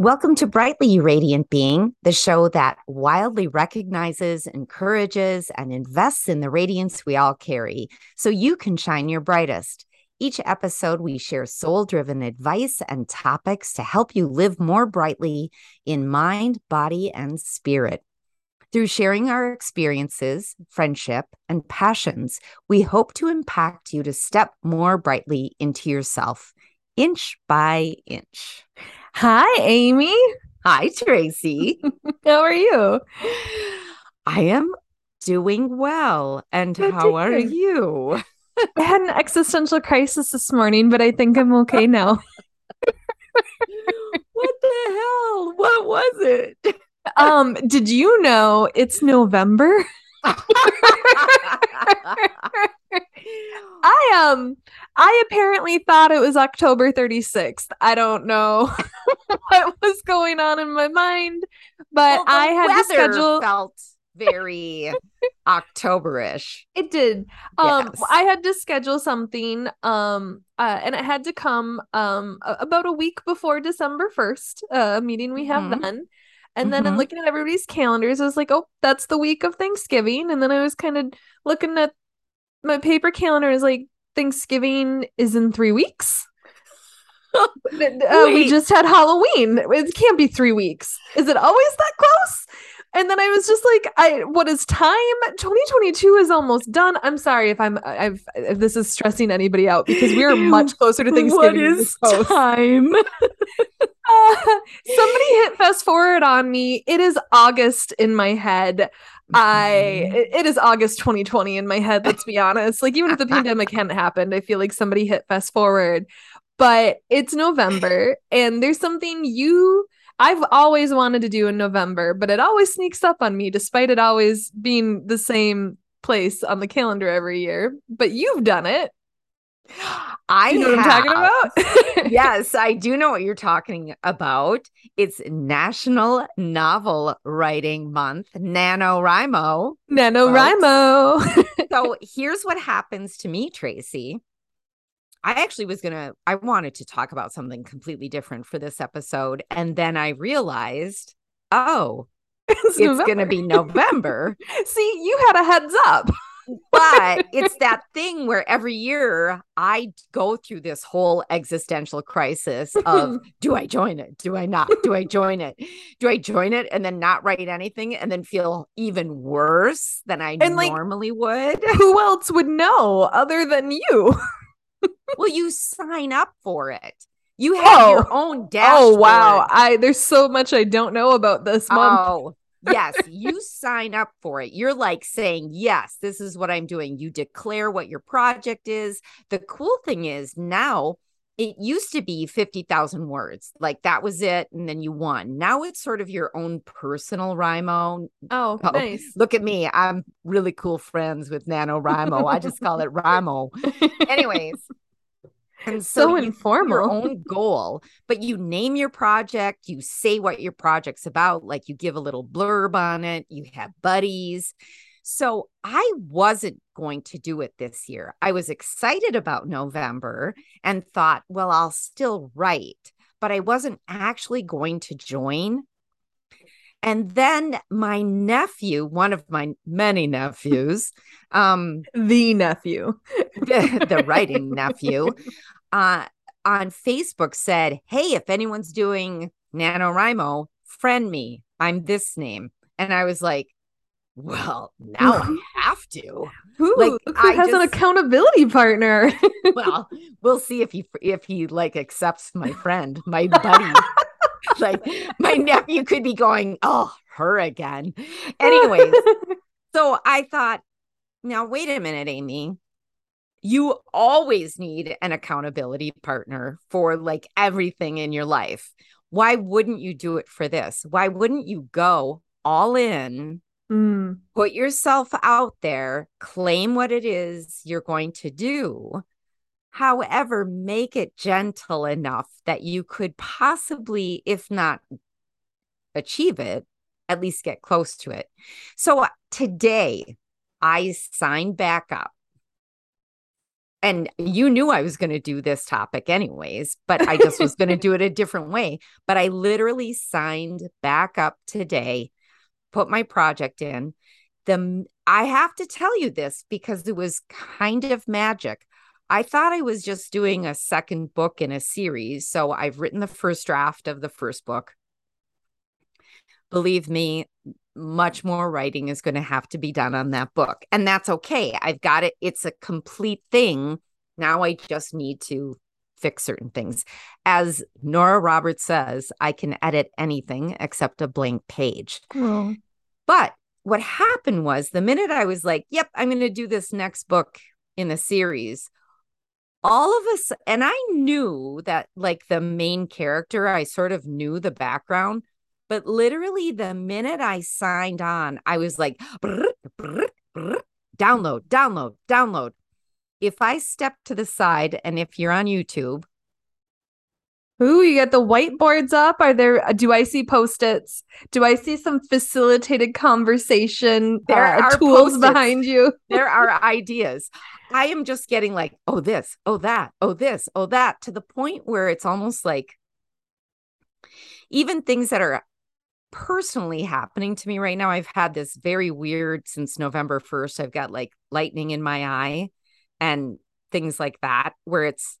Welcome to Brightly Radiant Being, the show that wildly recognizes, encourages, and invests in the radiance we all carry so you can shine your brightest. Each episode, we share soul driven advice and topics to help you live more brightly in mind, body, and spirit. Through sharing our experiences, friendship, and passions, we hope to impact you to step more brightly into yourself, inch by inch. Hi, Amy. Hi, Tracy. How are you? I am doing well. And Good how are hear. you? I had an existential crisis this morning, but I think I'm okay now. what the hell? What was it? Um, did you know it's November? I um I apparently thought it was October 36th. I don't know what was going on in my mind, but Well, I had to schedule felt very Octoberish. It did. Um Yes. I had to schedule something um uh and it had to come um about a week before December 1st, uh, a meeting we have Mhm. then. And then in Mhm. looking at everybody's calendars, I was like, "Oh, that's the week of Thanksgiving." And then I was kind of looking at my paper calendar I was like, "Thanksgiving is in 3 weeks." uh, we just had Halloween. It can't be 3 weeks. Is it always that close? And then I was just like, I what is time? 2022 is almost done. I'm sorry if I'm I've if this is stressing anybody out because we are much closer to Thanksgiving. What is time? Uh, somebody hit fast forward on me. It is August in my head. I Mm-hmm. it- it is August 2020 in my head, let's be honest. Like even if the pandemic hadn't happened, I feel like somebody hit fast forward. But it's November and there's something you I've always wanted to do in November, but it always sneaks up on me despite it always being the same place on the calendar every year. But you've done it. I You know what I'm talking about? yes, I do know what you're talking about. It's National Novel Writing Month, NaNoWriMo. NaNoWriMo. So here's what happens to me, Tracy. I actually was going to, I wanted to talk about something completely different for this episode. And then I realized, oh, it's it's going to be November. See, you had a heads up. but it's that thing where every year I go through this whole existential crisis of do I join it? Do I not? Do I join it? Do I join it and then not write anything and then feel even worse than I And, like, normally would? Who else would know other than you? Well, you sign up for it. You have your oh. own dashboard. Oh wow. I there's so much I don't know about this month. Oh, yes. You sign up for it. You're like saying, yes, this is what I'm doing. You declare what your project is. The cool thing is now it used to be 50,000 words. Like that was it. And then you won. Now it's sort of your own personal Rimo. Oh, Oh, nice. Look at me. I'm really cool friends with Nano NaNoWriMo. I just call it Rimo. Anyways. And so, So have your informal. own goal, but you name your project, you say what your project's about, like you give a little blurb on it, you have buddies. So I wasn't going to do it this year. I was excited about November and thought, well, I'll still write, but I wasn't actually going to join. And then my nephew, one of my many nephews, um, the nephew. the, the writing nephew uh on Facebook said, Hey, if anyone's doing NaNoWriMo, friend me. I'm this name. And I was like, Well, now I have to. Who, Like, I has an accountability partner? Well, we'll see if he if he like accepts my friend, my buddy. like my nephew could be going, Oh, her again. Anyways, So I thought, now wait a minute, Amy. You always need an accountability partner for like everything in your life. Why wouldn't you do it for this? Why wouldn't you go all in, Mm, put yourself out there, claim what it is you're going to do? However, make it gentle enough that you could possibly, if not achieve it, at least get close to it. So today, I signed back up and you knew I was going to do this topic anyways, but I just was going to do it a different way. But I literally signed back up today, put my project in. The I have to tell you this because it was kind of magic. I thought I was just doing a second book in a series. So I've written the first draft of the first book. Believe me, much more writing is going to have to be done on that book. And that's okay. I've got it. It's a complete thing. Now I just need to fix certain things. As Nora Roberts says, I can edit anything except a blank page. Oh. But what happened was the minute I was like, yep, I'm going to do this next book in the series, all of us, and I knew that like the main character, I sort of knew the background, but literally, the minute I signed on, I was like, brr, brr, brr, download, download, download. If I step to the side, and if you're on YouTube, Ooh, you got the whiteboards up. Are there? Do I see post-its? Do I see some facilitated conversation? There uh, are tools post-its. behind you. there are ideas. I am just getting like, oh this, oh that, oh this, oh that, to the point where it's almost like even things that are personally happening to me right now. I've had this very weird since November 1st. I've got like lightning in my eye and things like that, where it's,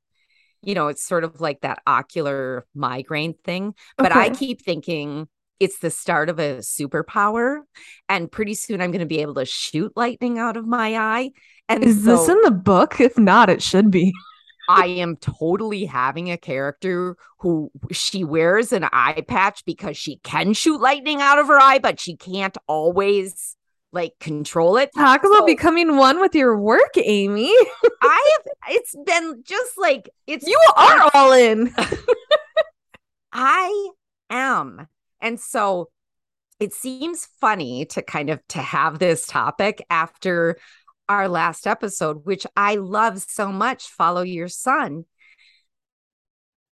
you know, it's sort of like that ocular migraine thing. But okay. I keep thinking it's the start of a superpower. And pretty soon I'm going to be able to shoot lightning out of my eye. And is so, this in the book? If not, it should be. I am totally having a character who she wears an eye patch because she can shoot lightning out of her eye, but she can't always like control it. Talk so, about becoming one with your work, Amy. I have it's been just like it's you are all in. I am. And so it seems funny to kind of to have this topic after our last episode, which I love so much, Follow Your Sun,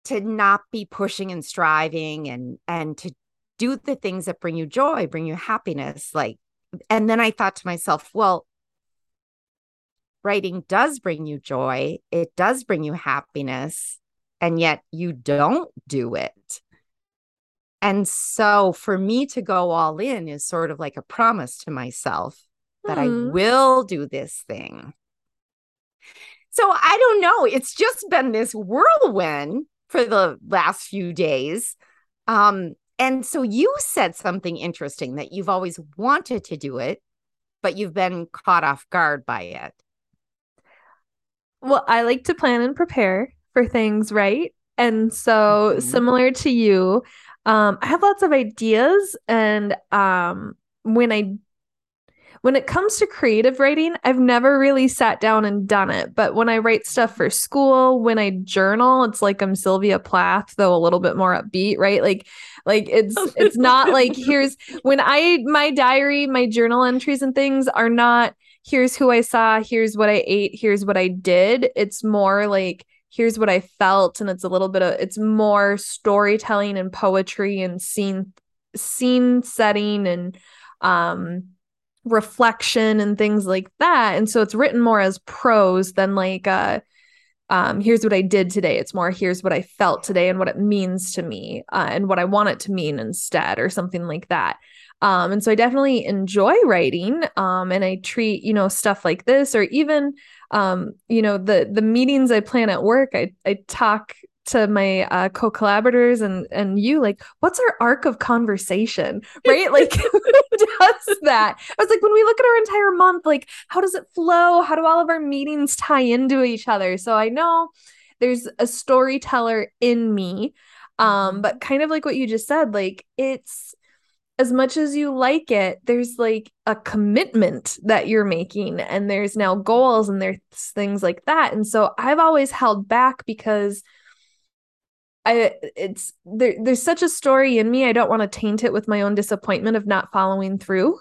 to not be pushing and striving and and to do the things that bring you joy, bring you happiness. Like, and then I thought to myself, well, writing does bring you joy, it does bring you happiness, and yet you don't do it. And so for me to go all in is sort of like a promise to myself that mm. I hmm. will do this thing. So I don't know. It's just been this whirlwind for the last few days. Um, and so you said something interesting that you've always wanted to do it, but you've been caught off guard by it. Well, I like to plan and prepare for things, right? And so, mm-hmm. similar to you, um, I have lots of ideas, and um, when I when it comes to creative writing, I've never really sat down and done it. But when I write stuff for school, when I journal, it's like I'm Sylvia Plath, though a little bit more upbeat, right? Like, like it's it's not like here's when I my diary, my journal entries and things are not here's who I saw, here's what I ate, here's what I did. It's more like here's what I felt, and it's a little bit of it's more storytelling and poetry and scene scene setting and um reflection and things like that. And so it's written more as prose than like uh um, here's what I did today. It's more here's what I felt today and what it means to me uh, and what I want it to mean instead, or something like that. Um, and so I definitely enjoy writing. Um, and I treat you know stuff like this, or even um, you know the the meetings I plan at work. I I talk to my uh, co-collaborators and and you like what's our arc of conversation right? Like who does that? I was like when we look at our entire month like how does it flow? How do all of our meetings tie into each other? So i know there's a storyteller in me um mm-hmm. but kind of like what you just said like it's as much as you like it there's like a commitment that you're making and there's now goals and there's things like that. And so i've always held back because I it's there there's such a story in me. I don't want to taint it with my own disappointment of not following through.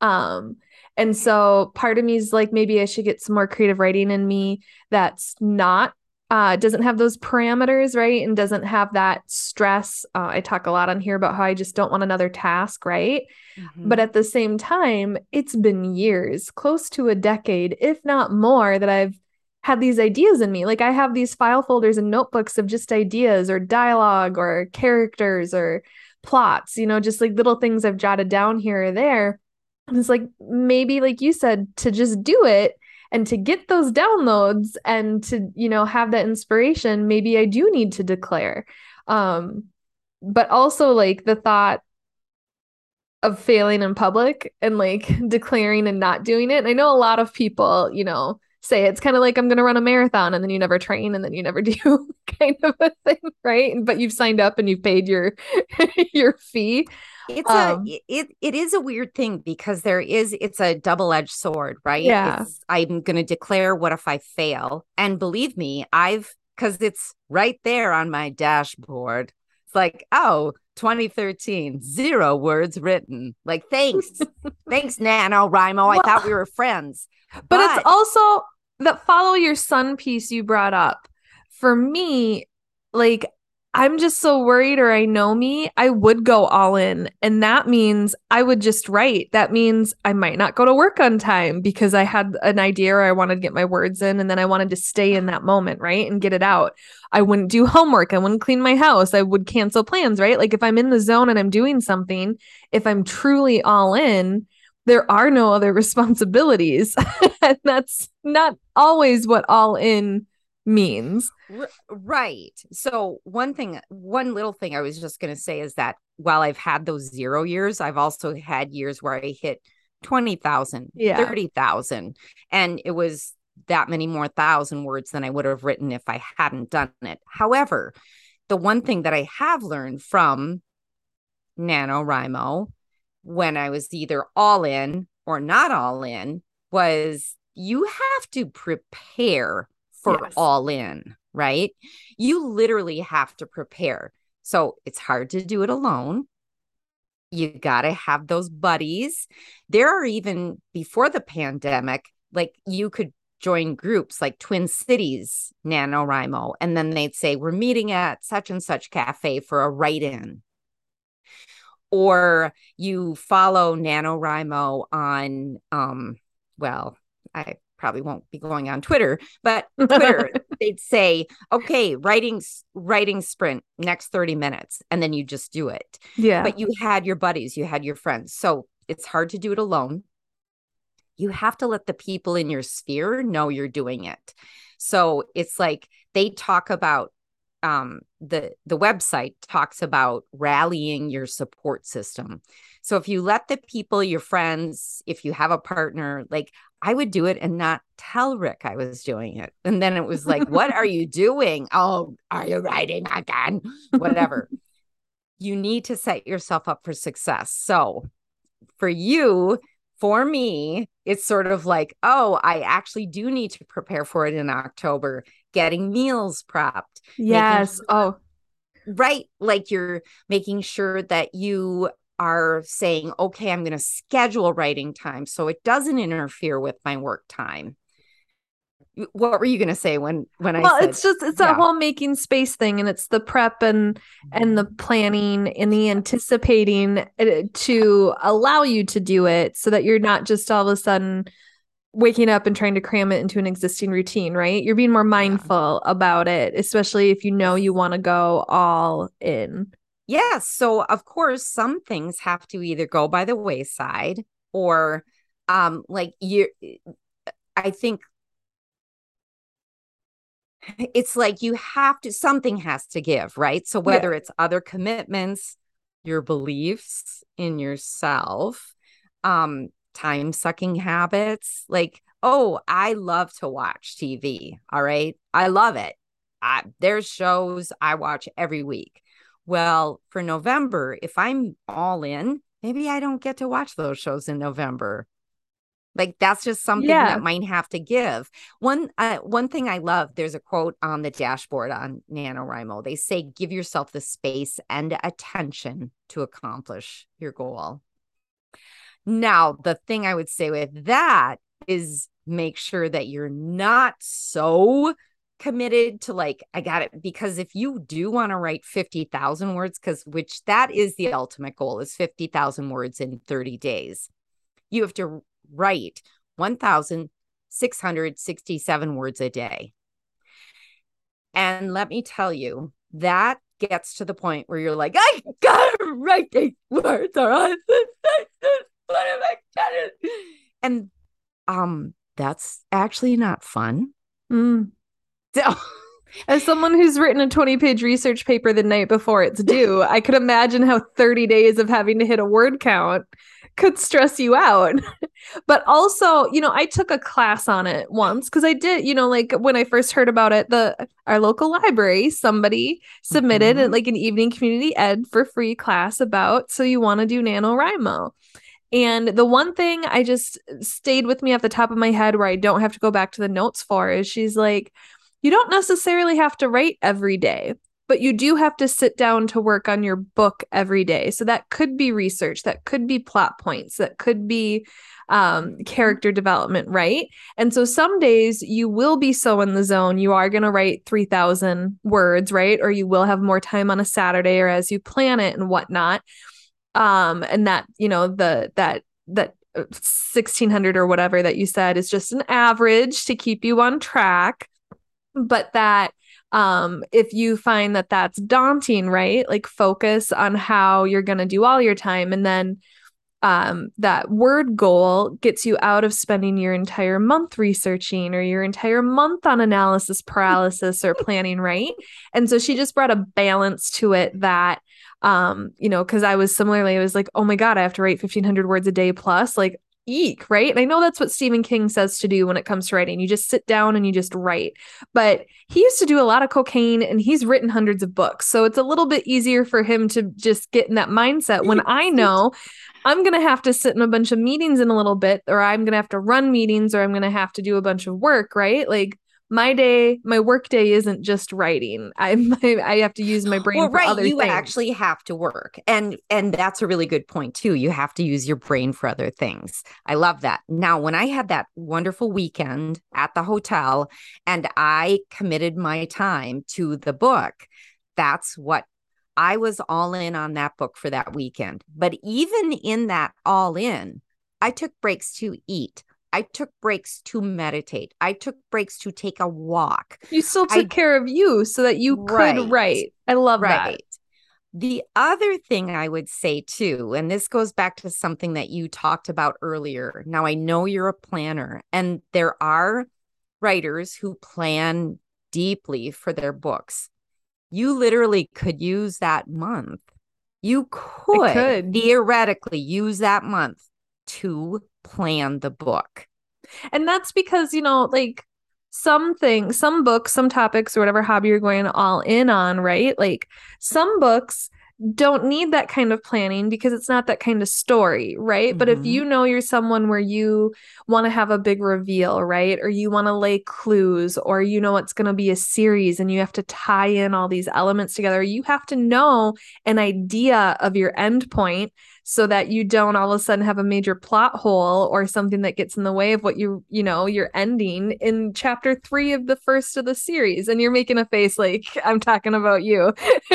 Um and so part of me is like maybe I should get some more creative writing in me that's not uh doesn't have those parameters, right? And doesn't have that stress. Uh, I talk a lot on here about how I just don't want another task, right? Mm-hmm. But at the same time, it's been years, close to a decade, if not more, that I've had these ideas in me. Like I have these file folders and notebooks of just ideas or dialogue or characters or plots, you know, just like little things I've jotted down here or there. And it's like maybe, like you said, to just do it and to get those downloads and to, you know, have that inspiration, maybe I do need to declare. Um, but also like the thought of failing in public and like declaring and not doing it. And I know a lot of people, you know, say it's kind of like I'm going to run a marathon and then you never train and then you never do kind of a thing, right? But you've signed up and you've paid your your fee. It's um, a it it is a weird thing because there is it's a double-edged sword, right? Yeah. It's, I'm going to declare what if I fail? And believe me, I've cuz it's right there on my dashboard. It's like, "Oh, 2013, zero words written. Like, thanks. thanks, Nano NaNoWriMo. I thought we were friends. But, but it's also that follow your sun piece you brought up. For me, like I'm just so worried, or I know me, I would go all in. And that means I would just write. That means I might not go to work on time because I had an idea or I wanted to get my words in and then I wanted to stay in that moment, right? And get it out. I wouldn't do homework. I wouldn't clean my house. I would cancel plans, right? Like if I'm in the zone and I'm doing something, if I'm truly all in, there are no other responsibilities. and that's not always what all in means. Right. So, one thing, one little thing I was just going to say is that while I've had those zero years, I've also had years where I hit 20,000, yeah. 30,000. And it was that many more thousand words than I would have written if I hadn't done it. However, the one thing that I have learned from NaNoWriMo when I was either all in or not all in was you have to prepare for yes. all in, right? You literally have to prepare. So it's hard to do it alone. You got to have those buddies. There are even before the pandemic, like you could join groups like Twin Cities NaNoWriMo, and then they'd say, We're meeting at such and such cafe for a write in. Or you follow NaNoWriMo on, um, well, I probably won't be going on Twitter, but Twitter, they'd say, okay, writing, writing sprint next 30 minutes. And then you just do it. Yeah. But you had your buddies, you had your friends. So it's hard to do it alone. You have to let the people in your sphere know you're doing it. So it's like they talk about um, the the website talks about rallying your support system. So if you let the people, your friends, if you have a partner, like I would do it and not tell Rick I was doing it. And then it was like, what are you doing? Oh, are you writing again? Whatever. you need to set yourself up for success. So for you, for me, it's sort of like, oh, I actually do need to prepare for it in October, getting meals prepped. Yes. Sure, oh, right. Like you're making sure that you are saying, okay, I'm going to schedule writing time so it doesn't interfere with my work time. What were you going to say when when I? Well, said, it's just it's yeah. that whole making space thing, and it's the prep and and the planning and the anticipating uh, to allow you to do it, so that you're not just all of a sudden waking up and trying to cram it into an existing routine, right? You're being more mindful yeah. about it, especially if you know you want to go all in. Yes. So, of course, some things have to either go by the wayside or, um, like you, I think it's like you have to, something has to give, right? So, whether yeah. it's other commitments, your beliefs in yourself, um, time sucking habits, like, oh, I love to watch TV. All right. I love it. I, there's shows I watch every week well, for November, if I'm all in, maybe I don't get to watch those shows in November. Like that's just something yeah. that might have to give. One uh, one thing I love, there's a quote on the dashboard on NaNoWriMo. They say give yourself the space and attention to accomplish your goal. Now, the thing I would say with that is make sure that you're not so committed to like I got it because if you do want to write 50,000 words cuz which that is the ultimate goal is 50,000 words in 30 days. You have to write 1,000 667 words a day. And let me tell you, that gets to the point where you're like, I gotta write these words or else what am I gonna And um, that's actually not fun. Mm. So as someone who's written a 20 page research paper the night before it's due, I could imagine how 30 days of having to hit a word count could stress you out. but also, you know, I took a class on it once because I did, you know, like when I first heard about it, the our local library, somebody submitted mm-hmm. like an evening community ed for free class about so you want to do NaNoWriMo. And the one thing I just stayed with me off the top of my head where I don't have to go back to the notes for is she's like, you don't necessarily have to write every day, but you do have to sit down to work on your book every day. So that could be research, that could be plot points, that could be um, character development, right? And so some days you will be so in the zone, you are going to write 3,000 words, right? Or you will have more time on a Saturday or as you plan it and whatnot um and that you know the that that 1600 uh, or whatever that you said is just an average to keep you on track but that um if you find that that's daunting right? Like focus on how you're going to do all your time and then um that word goal gets you out of spending your entire month researching or your entire month on analysis paralysis or planning right? And so she just brought a balance to it that um you know because i was similarly i was like oh my god i have to write 1500 words a day plus. Like eek right? And i know that's what stephen king says to do when it comes to writing. You just sit down and you just write. But he used to do a lot of cocaine and he's written hundreds of books. So it's a little bit easier for him to just get in that mindset when i know I'm going to have to sit in a bunch of meetings in a little bit, or I'm going to have to run meetings, or I'm going to have to do a bunch of work, right? Like my day, my work day isn't just writing. I I have to use my brain well, for right. you things. actually have to work, and and that's a really good point too. You have to use your brain for other things. I love that. Now, when I had that wonderful weekend at the hotel, and I committed my time to the book, that's what I was all in on that book for that weekend. But even in that all in, I took breaks to eat. I took breaks to meditate. I took breaks to take a walk. You still took I, care of you so that you right, could write. I love right. that. The other thing I would say too, and this goes back to something that you talked about earlier. Now, I know you're a planner, and there are writers who plan deeply for their books. You literally could use that month. You could, could. theoretically use that month to plan the book. And that's because, you know, like some things, some books, some topics, or whatever hobby you're going all in on, right? Like some books don't need that kind of planning because it's not that kind of story, right? Mm-hmm. But if mm-hmm. you know you're someone where you want to have a big reveal, right? Or you want to lay clues, or you know it's going to be a series and you have to tie in all these elements together, you have to know an idea of your end point so that you don't all of a sudden have a major plot hole or something that gets in the way of what you you know you're ending in chapter three of the first of the series. And you're making a face like i'm talking about you.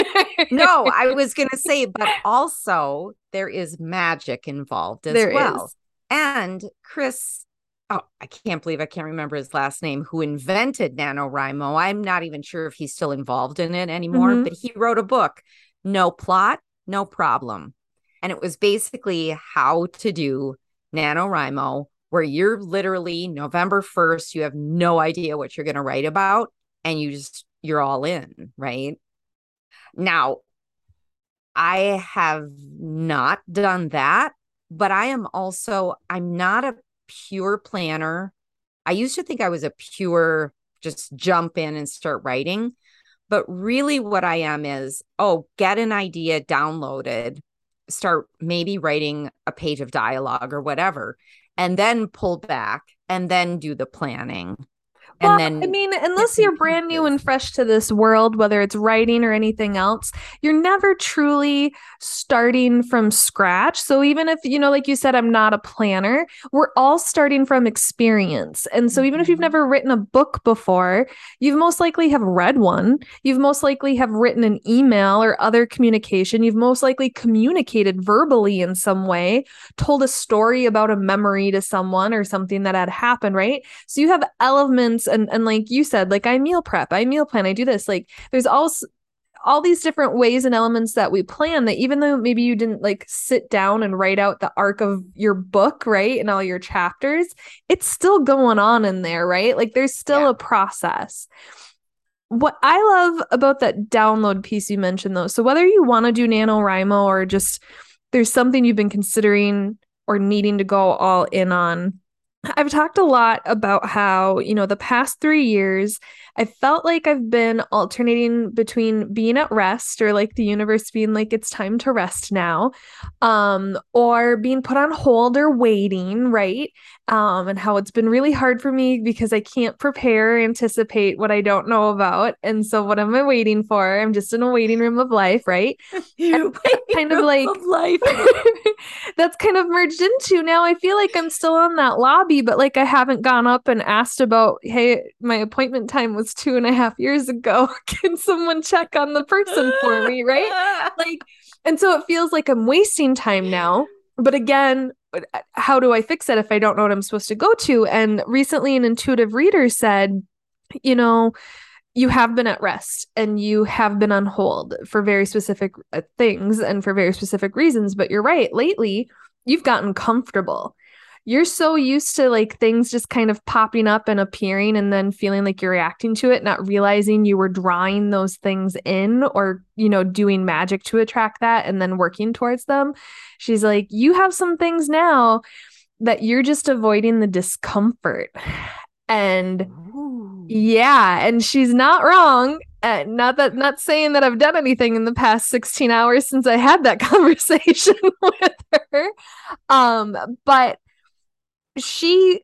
No i was gonna say but also there is magic involved as there well. Is. and chris oh i can't believe i can't remember his last name who invented nanowrimo. I'm not even sure if he's still involved in it anymore mm-hmm. but he wrote a book. No plot no problem and it was basically how to do NaNoWriMo, where you're literally November 1st, you have no idea what you're going to write about, and you just, you're all in, right? Now, I have not done that, but I am also, I'm not a pure planner. I used to think I was a pure just jump in and start writing. But really, what I am is, oh, get an idea downloaded, start maybe writing a page of dialogue or whatever, and then pull back and then do the planning. And well, then I mean, unless you're brand new and fresh to this world, whether it's writing or anything else, you're never truly starting from scratch. So even if, you know, like you said, I'm not a planner, we're all starting from experience. And so even if you've Mhm. never written a book before, you've most likely have read one. You've most likely have written an email or other communication. You've most likely communicated verbally in some way, told a story about a memory to someone or something that had happened, right? So you have elements and and like you said, like I meal prep, I meal plan, I do this. Like there's also all these different ways and elements that we plan that even though maybe you didn't like sit down and write out the arc of your book, right? And all your chapters, it's still going on in there, right? Like there's still Yeah. a process. What I love about that download piece you mentioned though, so whether you want to do NaNoWriMo or just there's something you've been considering or needing to go all in on, I've talked a lot about how, you know, the past three years, I felt like I've been alternating between being at rest or like the universe being like, it's time to rest now, um, or being put on hold or waiting, right? Um, and how it's been really hard for me because I can't prepare or anticipate what I don't know about. And so, what am I waiting for? I'm just in a waiting room of life, right? kind of like life. that's kind of merged into now i feel like i'm still on that lobby but like i haven't gone up and asked about hey my appointment time was two and a half years ago. Can someone check on the person for me? Right? Like and so it feels like i'm wasting time now but again how do i fix it if i don't know what i'm supposed to go to? And recently an intuitive reader said you know you have been at rest and you have been on hold for very specific uh, things and for very specific reasons but you're right lately you've gotten comfortable you're so used to like things just kind of popping up and appearing and then feeling like you're reacting to it not realizing you were drawing those things in or you know doing magic to attract that and then working towards them she's like you have some things now that you're just avoiding the discomfort and yeah, and she's not wrong. Uh, not that not saying that I've done anything in the past 16 hours since I had that conversation with her. Um, but she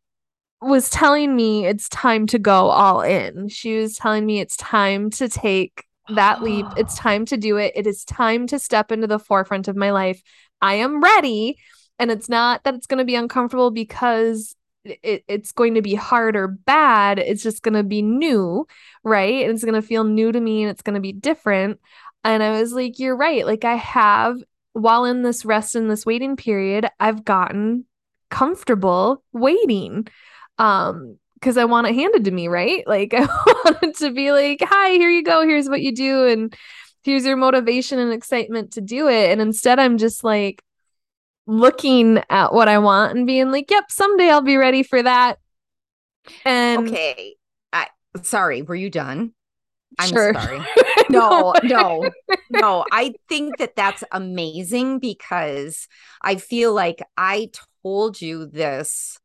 was telling me it's time to go all in. She was telling me it's time to take that leap. It's time to do it. It is time to step into the forefront of my life. I am ready. And it's not that it's going to be uncomfortable because it, it's going to be hard or bad. It's just going to be new, right? And it's going to feel new to me and it's going to be different. And I was like, you're right. Like, I have, while in this rest in this waiting period, I've gotten comfortable waiting. Um, because I want it handed to me, right? Like, I want it to be like, hi, here you go. Here's what you do. And here's your motivation and excitement to do it. And instead, I'm just like, looking at what I want and being like, yep, someday I'll be ready for that. And okay. I sorry, were you done? I'm sure. sorry. No, no, no. I think that that's amazing because I feel like I told you this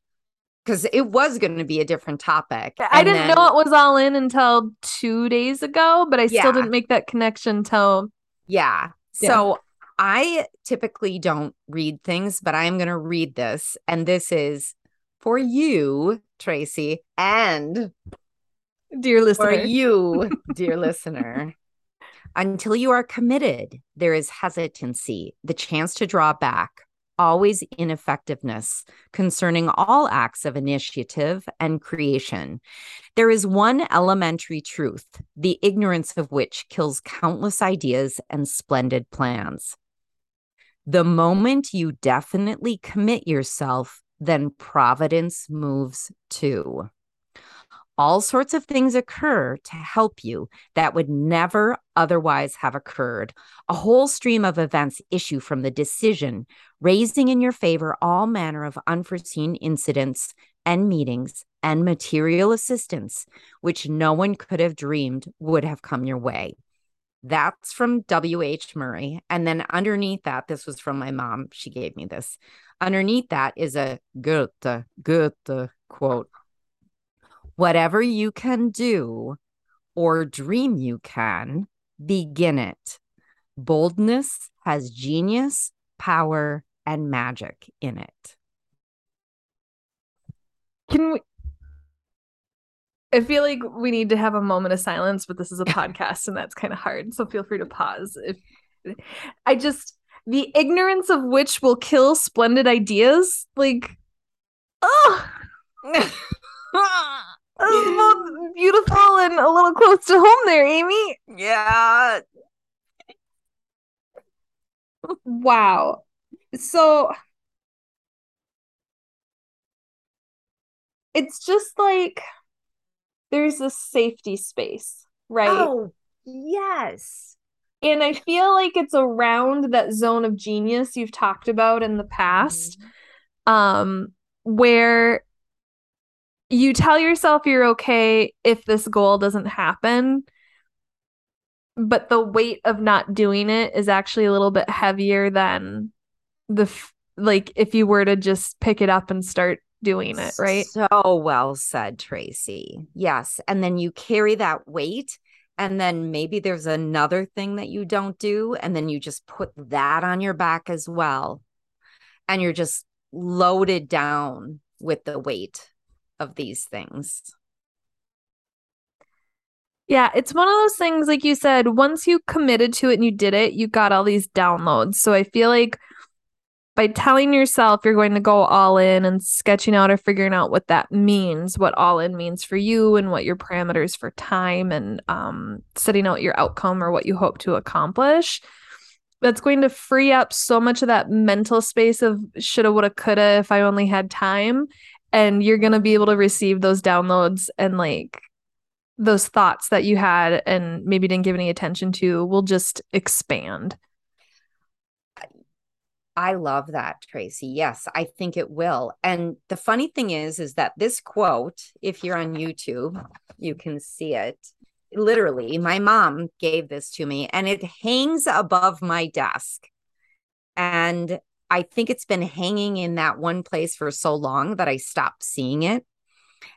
because it was going to be a different topic. I and didn't then- know it was all in until two days ago, but I Yeah. still didn't make that connection till Yeah. Yeah. So I typically don't read things, but I am going to read this. And this is for you, Tracy, and dear for listener. you, dear listener. Until you are committed, there is hesitancy, the chance to draw back, always ineffectiveness concerning all acts of initiative and creation. There is one elementary truth, the ignorance of which kills countless ideas and splendid plans. The moment you definitely commit yourself, then providence moves too. All sorts of things occur to help you that would never otherwise have occurred. A whole stream of events issue from the decision, raising in your favor all manner of unforeseen incidents and meetings and material assistance, which no one could have dreamed would have come your way. That's from W.H. Murray. And then underneath that, this was from my mom. She gave me this. Underneath that is a Goethe, Goethe quote. Whatever you can do or dream you can, begin it. Boldness has genius, power, and magic in it. Can we I feel like we need to have a moment of silence, but this is a podcast and that's kind of hard. So feel free to pause. If I just the ignorance of which will kill splendid ideas, like oh both beautiful and a little close to home there, Amy. Yeah. Wow. So it's just like there's a safety space, right? Oh, yes. And I feel like it's around that zone of genius you've talked about in the past, mm-hmm. um, where you tell yourself you're okay if this goal doesn't happen, but the weight of not doing it is actually a little bit heavier than the like if you were to just pick it up and start doing it, right? So well said, Tracy. Yes. And then you carry that weight. And then maybe there's another thing that you don't do. And then you just put that on your back as well. And you're just loaded down with the weight of these things. Yeah, it's one of those things, like you said, once you committed to it and you did it, you got all these downloads. So I feel like by telling yourself you're going to go all in and sketching out or figuring out what that means, what all in means for you and what your parameters for time and um, setting out your outcome or what you hope to accomplish, that's going to free up so much of that mental space of shoulda, woulda, coulda if I only had time. And you're going to be able to receive those downloads and like those thoughts that you had and maybe didn't give any attention to will just expand. I love that, Tracy. Yes, I think it will. And the funny thing is, is that this quote, if you're on YouTube, you can see it. Literally, my mom gave this to me and it hangs above my desk. And I think it's been hanging in that one place for so long that I stopped seeing it.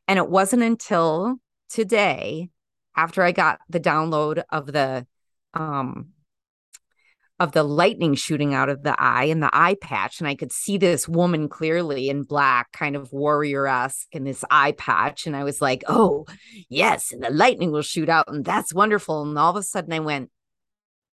And it wasn't until today, after I got the download of the um of the lightning shooting out of the eye and the eye patch. And I could see this woman clearly in black, kind of warrior esque, in this eye patch. And I was like, oh, yes. And the lightning will shoot out. And that's wonderful. And all of a sudden I went,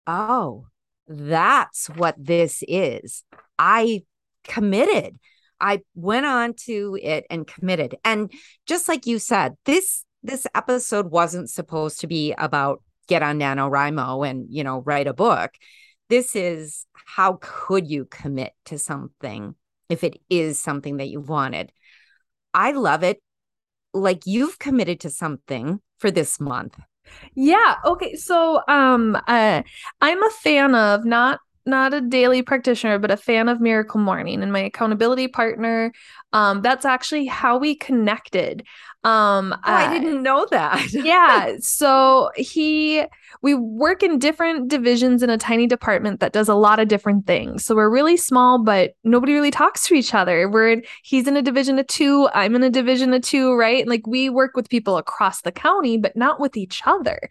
oh, that's what this is. I committed. I went on to it and committed. And just like you said, this this episode wasn't supposed to be about get on NaNoWriMo and, you know, write a book this is how could you commit to something if it is something that you wanted? I love it. Like you've committed to something for this month. Yeah. Okay. So um uh I'm a fan of not not a daily practitioner, but a fan of Miracle Morning and my accountability partner. Um, that's actually how we connected. Um, oh, I didn't know that. yeah. So he, we work in different divisions in a tiny department that does a lot of different things. So we're really small, but nobody really talks to each other. We're, he's in a division of two, I'm in a division of two, right? And like we work with people across the county, but not with each other.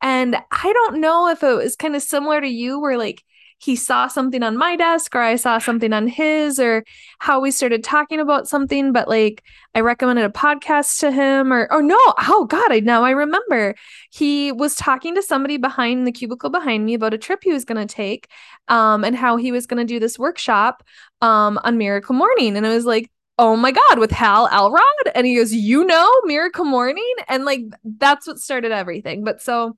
And I don't know if it was kind of similar to you, where like, he saw something on my desk or I saw something on his or how we started talking about something but like I recommended a podcast to him or oh no oh god I now I remember. He was talking to somebody behind the cubicle behind me about a trip he was going to take um and how he was going to do this workshop um on Miracle Morning. And I was like oh my god with hal elrod? And he goes you know miracle morning? And like that's what started everything. But so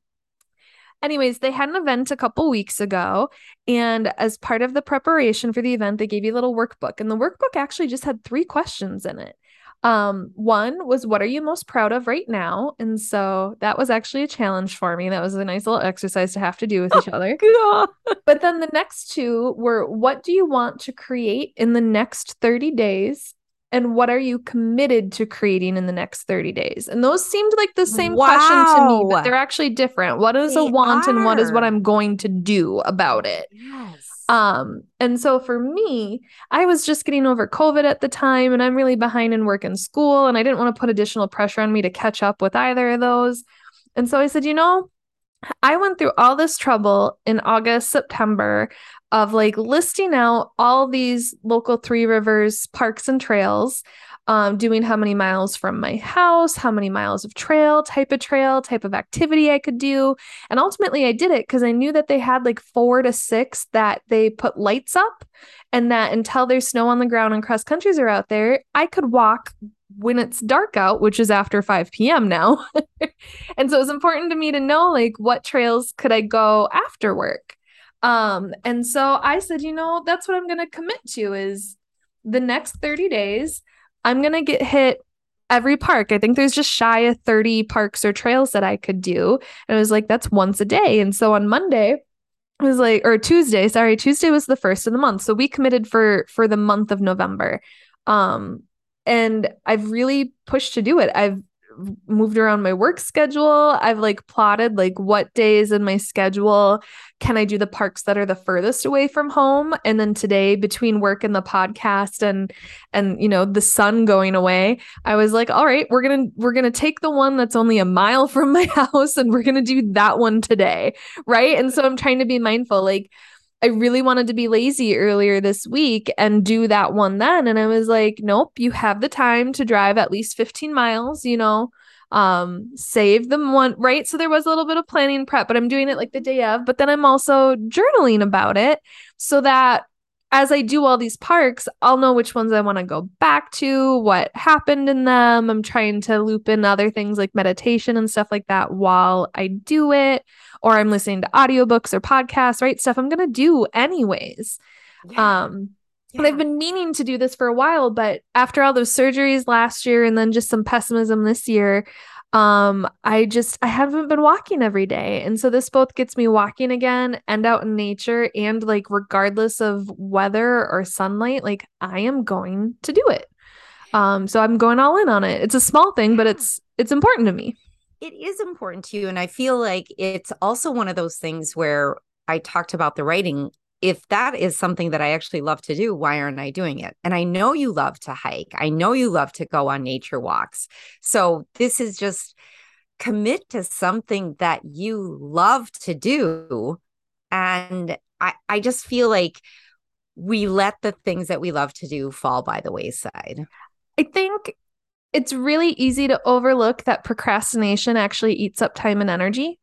Anyways, they had an event a couple weeks ago. And as part of the preparation for the event, they gave you a little workbook. And the workbook actually just had three questions in it. Um, one was, What are you most proud of right now? And so that was actually a challenge for me. That was a nice little exercise to have to do with each other. but then the next two were, What do you want to create in the next 30 days? And what are you committed to creating in the next 30 days? And those seemed like the same wow. question to me, but they're actually different. What is they a want are. and what is what I'm going to do about it? Yes. Um, and so for me, I was just getting over COVID at the time and I'm really behind in work and school, and I didn't want to put additional pressure on me to catch up with either of those. And so I said, you know, I went through all this trouble in August, September of like listing out all these local Three Rivers parks and trails um, doing how many miles from my house, how many miles of trail, type of trail, type of activity I could do. And ultimately, I did it because I knew that they had like four to six that they put lights up, and that until there's snow on the ground and cross countries are out there, I could walk when it's dark out, which is after 5 p.m. now. and so it's important to me to know like what trails could I go after work. Um, and so I said, you know, that's what I'm going to commit to is the next 30 days, I'm going to get hit every park. I think there's just shy of 30 parks or trails that I could do. And it was like, that's once a day. And so on Monday, it was like, or Tuesday, sorry, Tuesday was the first of the month. So we committed for for the month of November. Um, and I've really pushed to do it. I've moved around my work schedule. I've like plotted like what days in my schedule can I do the parks that are the furthest away from home and then today between work and the podcast and and you know the sun going away, I was like, all right, we're going to we're going to take the one that's only a mile from my house and we're going to do that one today, right? And so I'm trying to be mindful like I really wanted to be lazy earlier this week and do that one then. And I was like, nope, you have the time to drive at least 15 miles, you know, um, save them one, right? So there was a little bit of planning prep, but I'm doing it like the day of, but then I'm also journaling about it so that as I do all these parks, I'll know which ones I want to go back to, what happened in them. I'm trying to loop in other things like meditation and stuff like that while I do it, or I'm listening to audiobooks or podcasts, right? Stuff I'm going to do anyways. Yeah. Um, yeah. And I've been meaning to do this for a while, but after all those surgeries last year and then just some pessimism this year, um i just i haven't been walking every day and so this both gets me walking again and out in nature and like regardless of weather or sunlight like i am going to do it um so i'm going all in on it it's a small thing but it's it's important to me it is important to you and i feel like it's also one of those things where i talked about the writing if that is something that I actually love to do, why aren't I doing it? And I know you love to hike. I know you love to go on nature walks. So this is just commit to something that you love to do. And I, I just feel like we let the things that we love to do fall by the wayside. I think it's really easy to overlook that procrastination actually eats up time and energy.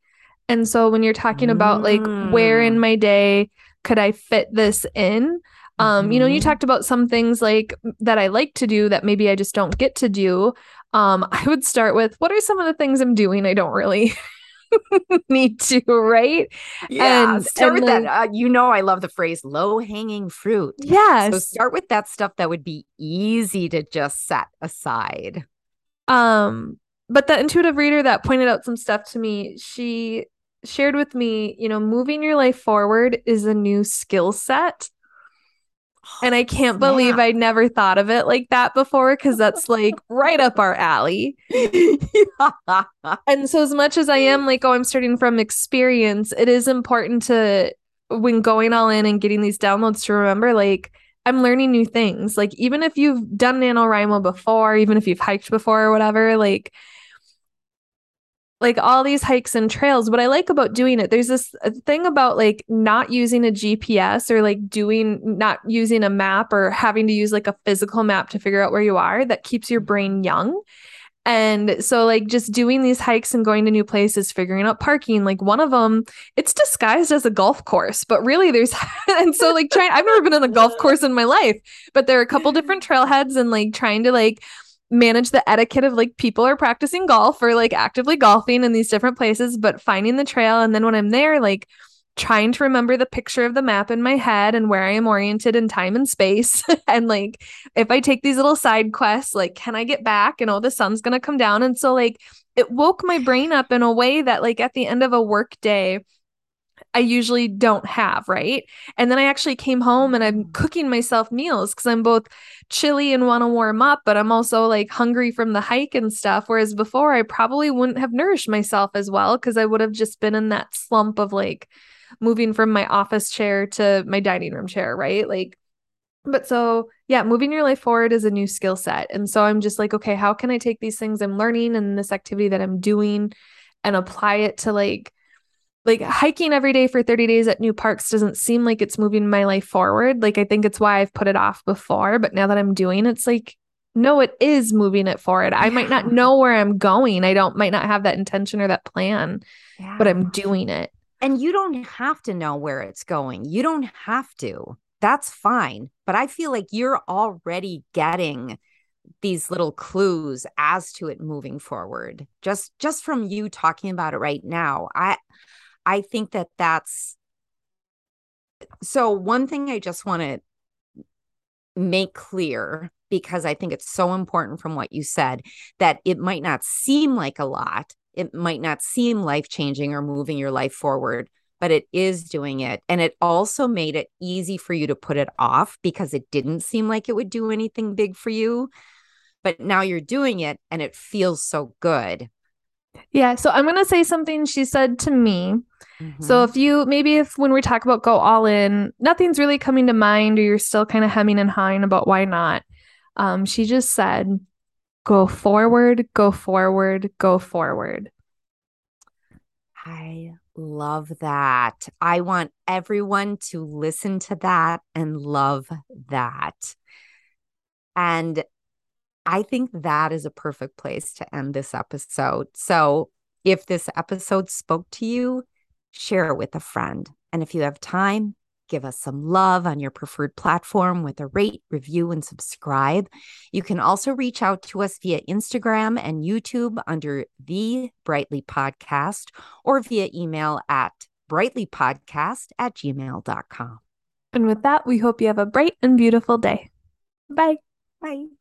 And so when you're talking about like where in mm. my day could I fit this in? Um, you know, you mm-hmm. talked about some things like that I like to do that maybe I just don't get to do. Um, I would start with what are some of the things I'm doing I don't really need to, right? Yeah, and, start and with then, that. Uh, you know, I love the phrase low hanging fruit. Yes. So start with that stuff that would be easy to just set aside. Um, but the intuitive reader that pointed out some stuff to me, she shared with me, you know, moving your life forward is a new skill set. And I can't believe I never thought of it like that before because that's like right up our alley. and so, as much as I am like, oh, I'm starting from experience, it is important to, when going all in and getting these downloads, to remember like, I'm learning new things. Like, even if you've done NaNoWriMo before, even if you've hiked before or whatever, like, like all these hikes and trails. What i like about doing it there's this uh, thing about like not using a gps or like doing not using a map or having to use like a physical map to figure out where you are that keeps your brain young. And so like just doing these hikes and going to new places figuring out parking like one of them it's disguised as a golf course but really there's and so like trying i've never been in a golf course in my life but there are a couple different trailheads and like trying to like manage the etiquette of like people are practicing golf or like actively golfing in these different places, but finding the trail. And then when I'm there, like trying to remember the picture of the map in my head and where I am oriented in time and space. and like if I take these little side quests, like can I get back? And oh, the sun's gonna come down. And so like it woke my brain up in a way that like at the end of a work day, I usually don't have, right? And then I actually came home and I'm mm. cooking myself meals because I'm both chilly and want to warm up, but I'm also like hungry from the hike and stuff. Whereas before, I probably wouldn't have nourished myself as well because I would have just been in that slump of like moving from my office chair to my dining room chair, right? Like, but so yeah, moving your life forward is a new skill set. And so I'm just like, okay, how can I take these things I'm learning and this activity that I'm doing and apply it to like, like hiking every day for 30 days at new parks doesn't seem like it's moving my life forward. Like I think it's why I've put it off before, but now that I'm doing it's like no, it is moving it forward. I might not know where I'm going. I don't might not have that intention or that plan, yeah. but I'm doing it. And you don't have to know where it's going. You don't have to. That's fine. But I feel like you're already getting these little clues as to it moving forward. Just just from you talking about it right now. I I think that that's so one thing I just want to make clear because I think it's so important from what you said that it might not seem like a lot. It might not seem life changing or moving your life forward, but it is doing it. And it also made it easy for you to put it off because it didn't seem like it would do anything big for you. But now you're doing it and it feels so good. Yeah. So I'm going to say something she said to me. Mm-hmm. So if you maybe if when we talk about go all in, nothing's really coming to mind or you're still kind of hemming and hawing about why not. Um, she just said, go forward, go forward, go forward. I love that. I want everyone to listen to that and love that. And I think that is a perfect place to end this episode. So, if this episode spoke to you, share it with a friend. And if you have time, give us some love on your preferred platform with a rate, review, and subscribe. You can also reach out to us via Instagram and YouTube under the Brightly Podcast or via email at brightlypodcast at gmail.com. And with that, we hope you have a bright and beautiful day. Bye. Bye.